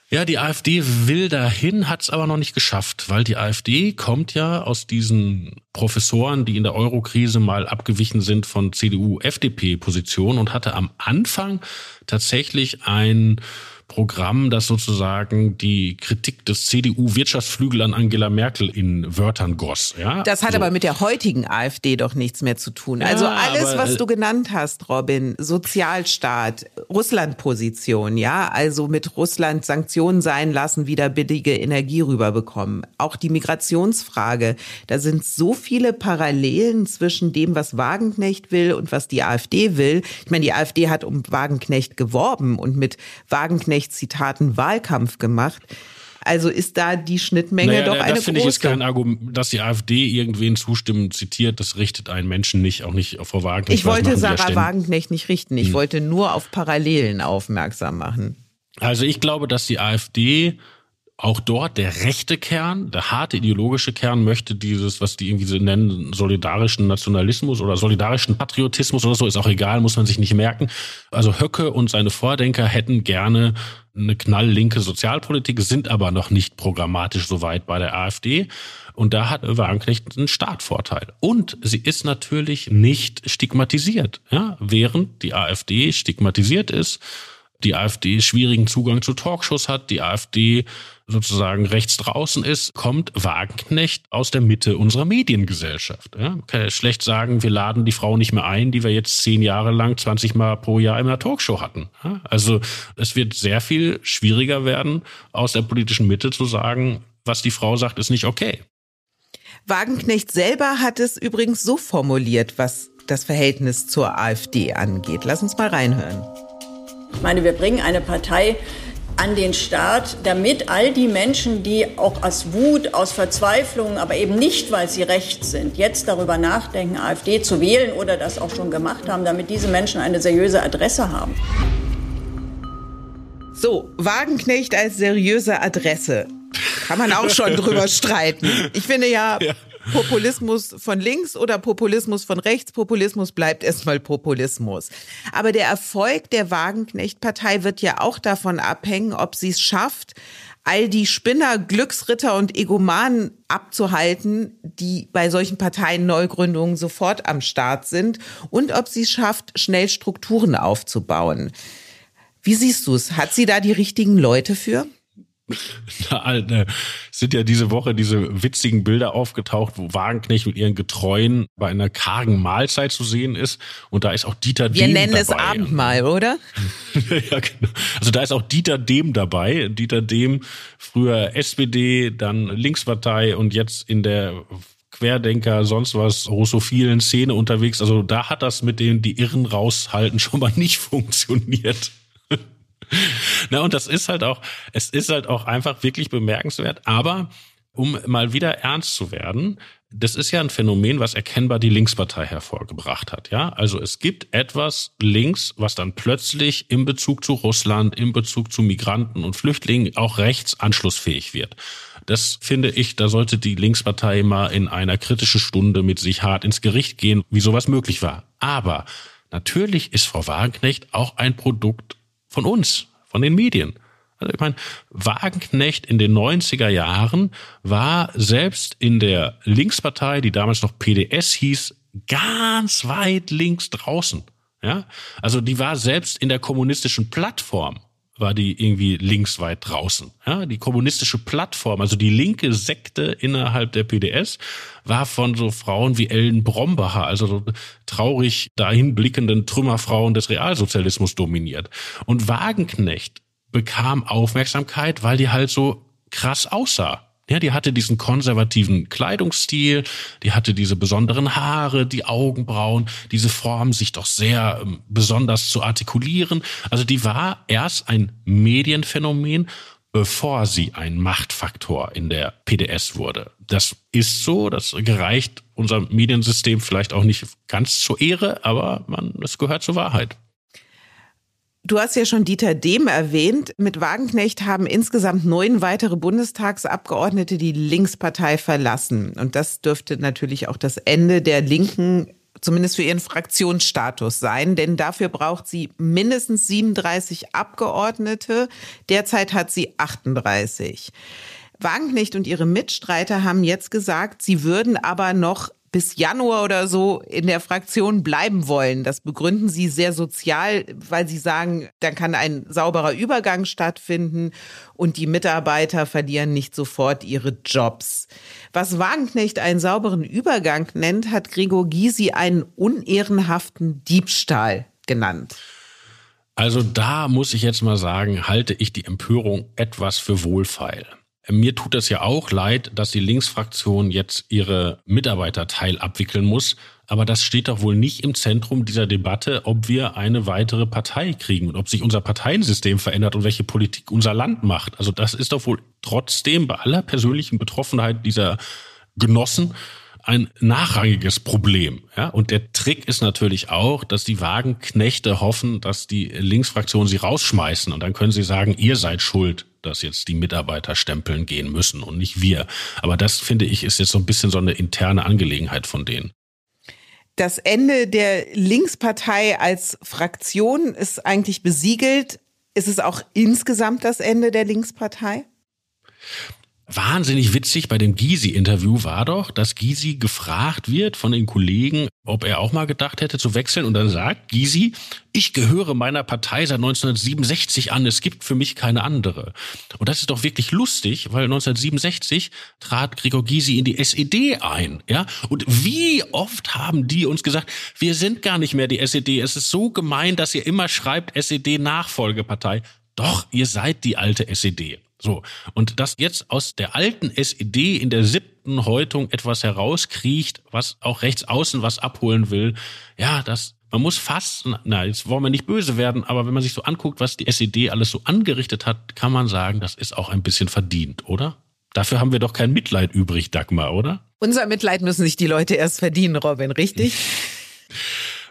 Ja, die AfD will dahin, hat es aber noch nicht geschafft, weil die AfD kommt ja aus diesen Professoren, die in der Eurokrise mal abgewichen sind von CDU-FDP-Positionen und hatte am Anfang tatsächlich ein Programm, das sozusagen die Kritik des CDU-Wirtschaftsflügel an Angela Merkel in Wörtern goss. Ja? Das hat so. aber mit der heutigen AfD doch nichts mehr zu tun. Also ja, alles, aber, was äh, du genannt hast, Robin, Sozialstaat, Russland-Position, ja, also mit Russland Sanktionen sein lassen, wieder billige Energie rüberbekommen. Auch die Migrationsfrage, da sind so viele Parallelen zwischen dem, was Wagenknecht will und was die AfD will. Ich meine, die AfD hat um Wagenknecht geworben und mit Wagenknecht Wagenknecht-Zitaten Wahlkampf gemacht. Also ist da die Schnittmenge naja, doch eine große. Das finde ich ist kein Argument, dass die AfD irgendwen zustimmen zitiert, das richtet einen Menschen nicht, auch nicht vor Wagenknecht. Ich wollte Sarah Wagenknecht nicht richten, ich hm. wollte nur auf Parallelen aufmerksam machen. Also ich glaube, dass die AfD auch dort der rechte Kern, der harte ideologische Kern möchte dieses, was die irgendwie so nennen, solidarischen Nationalismus oder solidarischen Patriotismus oder so, ist auch egal, muss man sich nicht merken. Also Höcke und seine Vordenker hätten gerne eine knalllinke Sozialpolitik, sind aber noch nicht programmatisch so weit bei der AfD. Und da hat Wagenknecht einen Startvorteil. Und sie ist natürlich nicht stigmatisiert, ja, während die AfD stigmatisiert ist die AfD schwierigen Zugang zu Talkshows hat, die AfD sozusagen rechts draußen ist, kommt Wagenknecht aus der Mitte unserer Mediengesellschaft. Ja, kann ja schlecht sagen, wir laden die Frau nicht mehr ein, die wir jetzt zehn Jahre lang 20 Mal pro Jahr in einer Talkshow hatten. Ja, also es wird sehr viel schwieriger werden, aus der politischen Mitte zu sagen, was die Frau sagt, ist nicht okay. Wagenknecht selber hat es übrigens so formuliert, was das Verhältnis zur AfD angeht. Lass uns mal reinhören. Ich meine, wir bringen eine Partei an den Start, damit all die Menschen, die auch aus Wut, aus Verzweiflung, aber eben nicht, weil sie rechts sind, jetzt darüber nachdenken, AfD zu wählen oder das auch schon gemacht haben, damit diese Menschen eine seriöse Adresse haben. So, Wagenknecht als seriöse Adresse. Kann man auch schon drüber streiten. Ich finde ja, ja, Populismus von links oder Populismus von rechts. Populismus bleibt erstmal Populismus. Aber der Erfolg der Wagenknecht-Partei wird ja auch davon abhängen, ob sie es schafft, all die Spinner, Glücksritter und Egomanen abzuhalten, die bei solchen Parteien Neugründungen sofort am Start sind und ob sie es schafft, schnell Strukturen aufzubauen. Wie siehst du es? Hat sie da die richtigen Leute für? Da äh, sind ja diese Woche diese witzigen Bilder aufgetaucht, wo Wagenknecht mit ihren Getreuen bei einer kargen Mahlzeit zu sehen ist. Und da ist auch Dieter Wir nennen dabei. es Abendmahl, oder? ja, genau. Also da ist auch Dieter Dehm dabei. Dieter Dehm, früher SPD, dann Linkspartei und jetzt in der Querdenker, sonst was, russophilen Szene unterwegs. Also da hat das mit dem die Irren raushalten schon mal nicht funktioniert. Na, und das ist halt auch, es ist halt auch einfach wirklich bemerkenswert. Aber um mal wieder ernst zu werden, das ist ja ein Phänomen, was erkennbar die Linkspartei hervorgebracht hat. Ja, also es gibt etwas links, was dann plötzlich in Bezug zu Russland, in Bezug zu Migranten und Flüchtlingen auch rechts anschlussfähig wird. Das finde ich, da sollte die Linkspartei mal in einer kritischen Stunde mit sich hart ins Gericht gehen, wie sowas möglich war. Aber Natürlich ist Frau Wagenknecht auch ein Produkt von uns, von den Medien. Also ich meine, Wagenknecht in den 90er Jahren war selbst in der Linkspartei, die damals noch PDS hieß, ganz weit links draußen. Ja, also die war selbst in der kommunistischen Plattform war die irgendwie links weit draußen. Ja, die kommunistische Plattform, also die linke Sekte innerhalb der PDS, war von so Frauen wie Ellen Brombacher, also so traurig dahin blickenden Trümmerfrauen des Realsozialismus dominiert. Und Wagenknecht bekam Aufmerksamkeit, weil die halt so krass aussah. Ja, die hatte diesen konservativen Kleidungsstil, die hatte diese besonderen Haare, die Augenbrauen, diese Form, sich doch sehr ähm, besonders zu artikulieren. Also die war erst ein Medienphänomen, bevor sie ein Machtfaktor in der PDS wurde. Das ist so, das gereicht unserem Mediensystem vielleicht auch nicht ganz zur Ehre, aber man, es gehört zur Wahrheit. Du hast ja schon Dieter Dehm erwähnt. Mit Wagenknecht haben insgesamt neun weitere Bundestagsabgeordnete die Linkspartei verlassen. Und das dürfte natürlich auch das Ende der Linken zumindest für ihren Fraktionsstatus sein, denn dafür braucht sie mindestens 37 Abgeordnete. Derzeit hat sie 38. Wagenknecht und ihre Mitstreiter haben jetzt gesagt, sie würden aber noch bis Januar oder so in der Fraktion bleiben wollen. Das begründen sie sehr sozial, weil sie sagen, dann kann ein sauberer Übergang stattfinden und die Mitarbeiter verlieren nicht sofort ihre Jobs. Was Wagenknecht einen sauberen Übergang nennt, hat Gregor Gysi einen unehrenhaften Diebstahl genannt. Also da muss ich jetzt mal sagen, halte ich die Empörung etwas für wohlfeil. Mir tut es ja auch leid, dass die Linksfraktion jetzt ihre Mitarbeiterteil abwickeln muss. Aber das steht doch wohl nicht im Zentrum dieser Debatte, ob wir eine weitere Partei kriegen und ob sich unser Parteiensystem verändert und welche Politik unser Land macht. Also das ist doch wohl trotzdem bei aller persönlichen Betroffenheit dieser Genossen ein nachrangiges Problem. Ja? Und der Trick ist natürlich auch, dass die Wagenknechte hoffen, dass die Linksfraktion sie rausschmeißen und dann können sie sagen, ihr seid schuld dass jetzt die Mitarbeiter stempeln gehen müssen und nicht wir. Aber das finde ich ist jetzt so ein bisschen so eine interne Angelegenheit von denen. Das Ende der Linkspartei als Fraktion ist eigentlich besiegelt. Ist es auch insgesamt das Ende der Linkspartei? Wahnsinnig witzig bei dem Gysi-Interview war doch, dass Gysi gefragt wird von den Kollegen, ob er auch mal gedacht hätte zu wechseln. Und dann sagt Gysi, ich gehöre meiner Partei seit 1967 an, es gibt für mich keine andere. Und das ist doch wirklich lustig, weil 1967 trat Gregor Gysi in die SED ein. ja. Und wie oft haben die uns gesagt, wir sind gar nicht mehr die SED. Es ist so gemein, dass ihr immer schreibt SED-Nachfolgepartei. Doch, ihr seid die alte SED. So. Und dass jetzt aus der alten SED in der siebten Häutung etwas herauskriecht, was auch rechts außen was abholen will, ja, das, man muss fast, na, jetzt wollen wir nicht böse werden, aber wenn man sich so anguckt, was die SED alles so angerichtet hat, kann man sagen, das ist auch ein bisschen verdient, oder? Dafür haben wir doch kein Mitleid übrig, Dagmar, oder? Unser Mitleid müssen sich die Leute erst verdienen, Robin, richtig?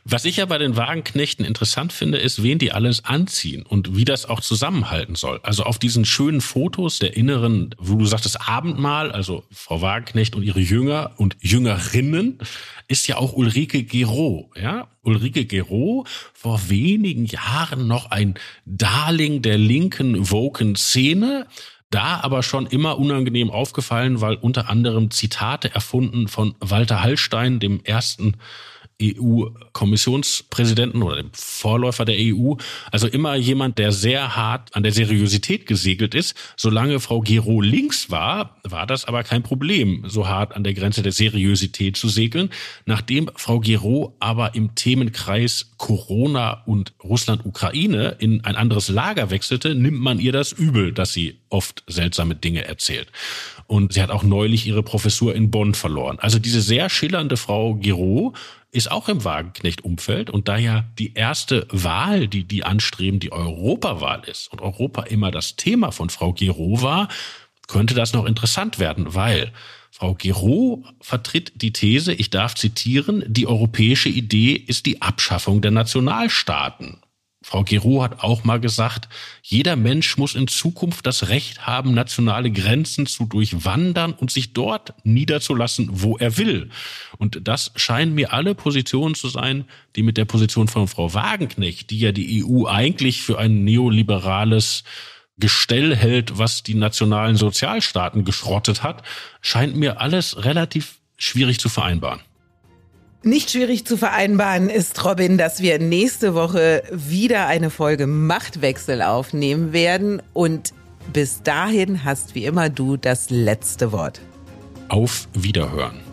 Was ich ja bei den Wagenknechten interessant finde, ist, wen die alles anziehen und wie das auch zusammenhalten soll. Also auf diesen schönen Fotos der inneren, wo du sagtest Abendmahl, also Frau Wagenknecht und ihre Jünger und Jüngerinnen, ist ja auch Ulrike Gero, ja? Ulrike Gero, vor wenigen Jahren noch ein Darling der linken Woken-Szene, da aber schon immer unangenehm aufgefallen, weil unter anderem Zitate erfunden von Walter Hallstein, dem ersten EU-Kommissionspräsidenten oder dem Vorläufer der EU. Also immer jemand, der sehr hart an der Seriosität gesegelt ist. Solange Frau Gero links war, war das aber kein Problem, so hart an der Grenze der Seriosität zu segeln. Nachdem Frau Gero aber im Themenkreis Corona und Russland-Ukraine in ein anderes Lager wechselte, nimmt man ihr das übel, dass sie oft seltsame Dinge erzählt. Und sie hat auch neulich ihre Professur in Bonn verloren. Also diese sehr schillernde Frau Giro ist auch im Wagenknecht-Umfeld und da ja die erste Wahl, die die anstreben, die Europawahl ist und Europa immer das Thema von Frau Giro war, könnte das noch interessant werden, weil Frau Giro vertritt die These, ich darf zitieren, die europäische Idee ist die Abschaffung der Nationalstaaten. Frau Gero hat auch mal gesagt, jeder Mensch muss in Zukunft das Recht haben, nationale Grenzen zu durchwandern und sich dort niederzulassen, wo er will. Und das scheinen mir alle Positionen zu sein, die mit der Position von Frau Wagenknecht, die ja die EU eigentlich für ein neoliberales Gestell hält, was die nationalen Sozialstaaten geschrottet hat, scheint mir alles relativ schwierig zu vereinbaren. Nicht schwierig zu vereinbaren ist, Robin, dass wir nächste Woche wieder eine Folge Machtwechsel aufnehmen werden. Und bis dahin hast wie immer du das letzte Wort. Auf Wiederhören.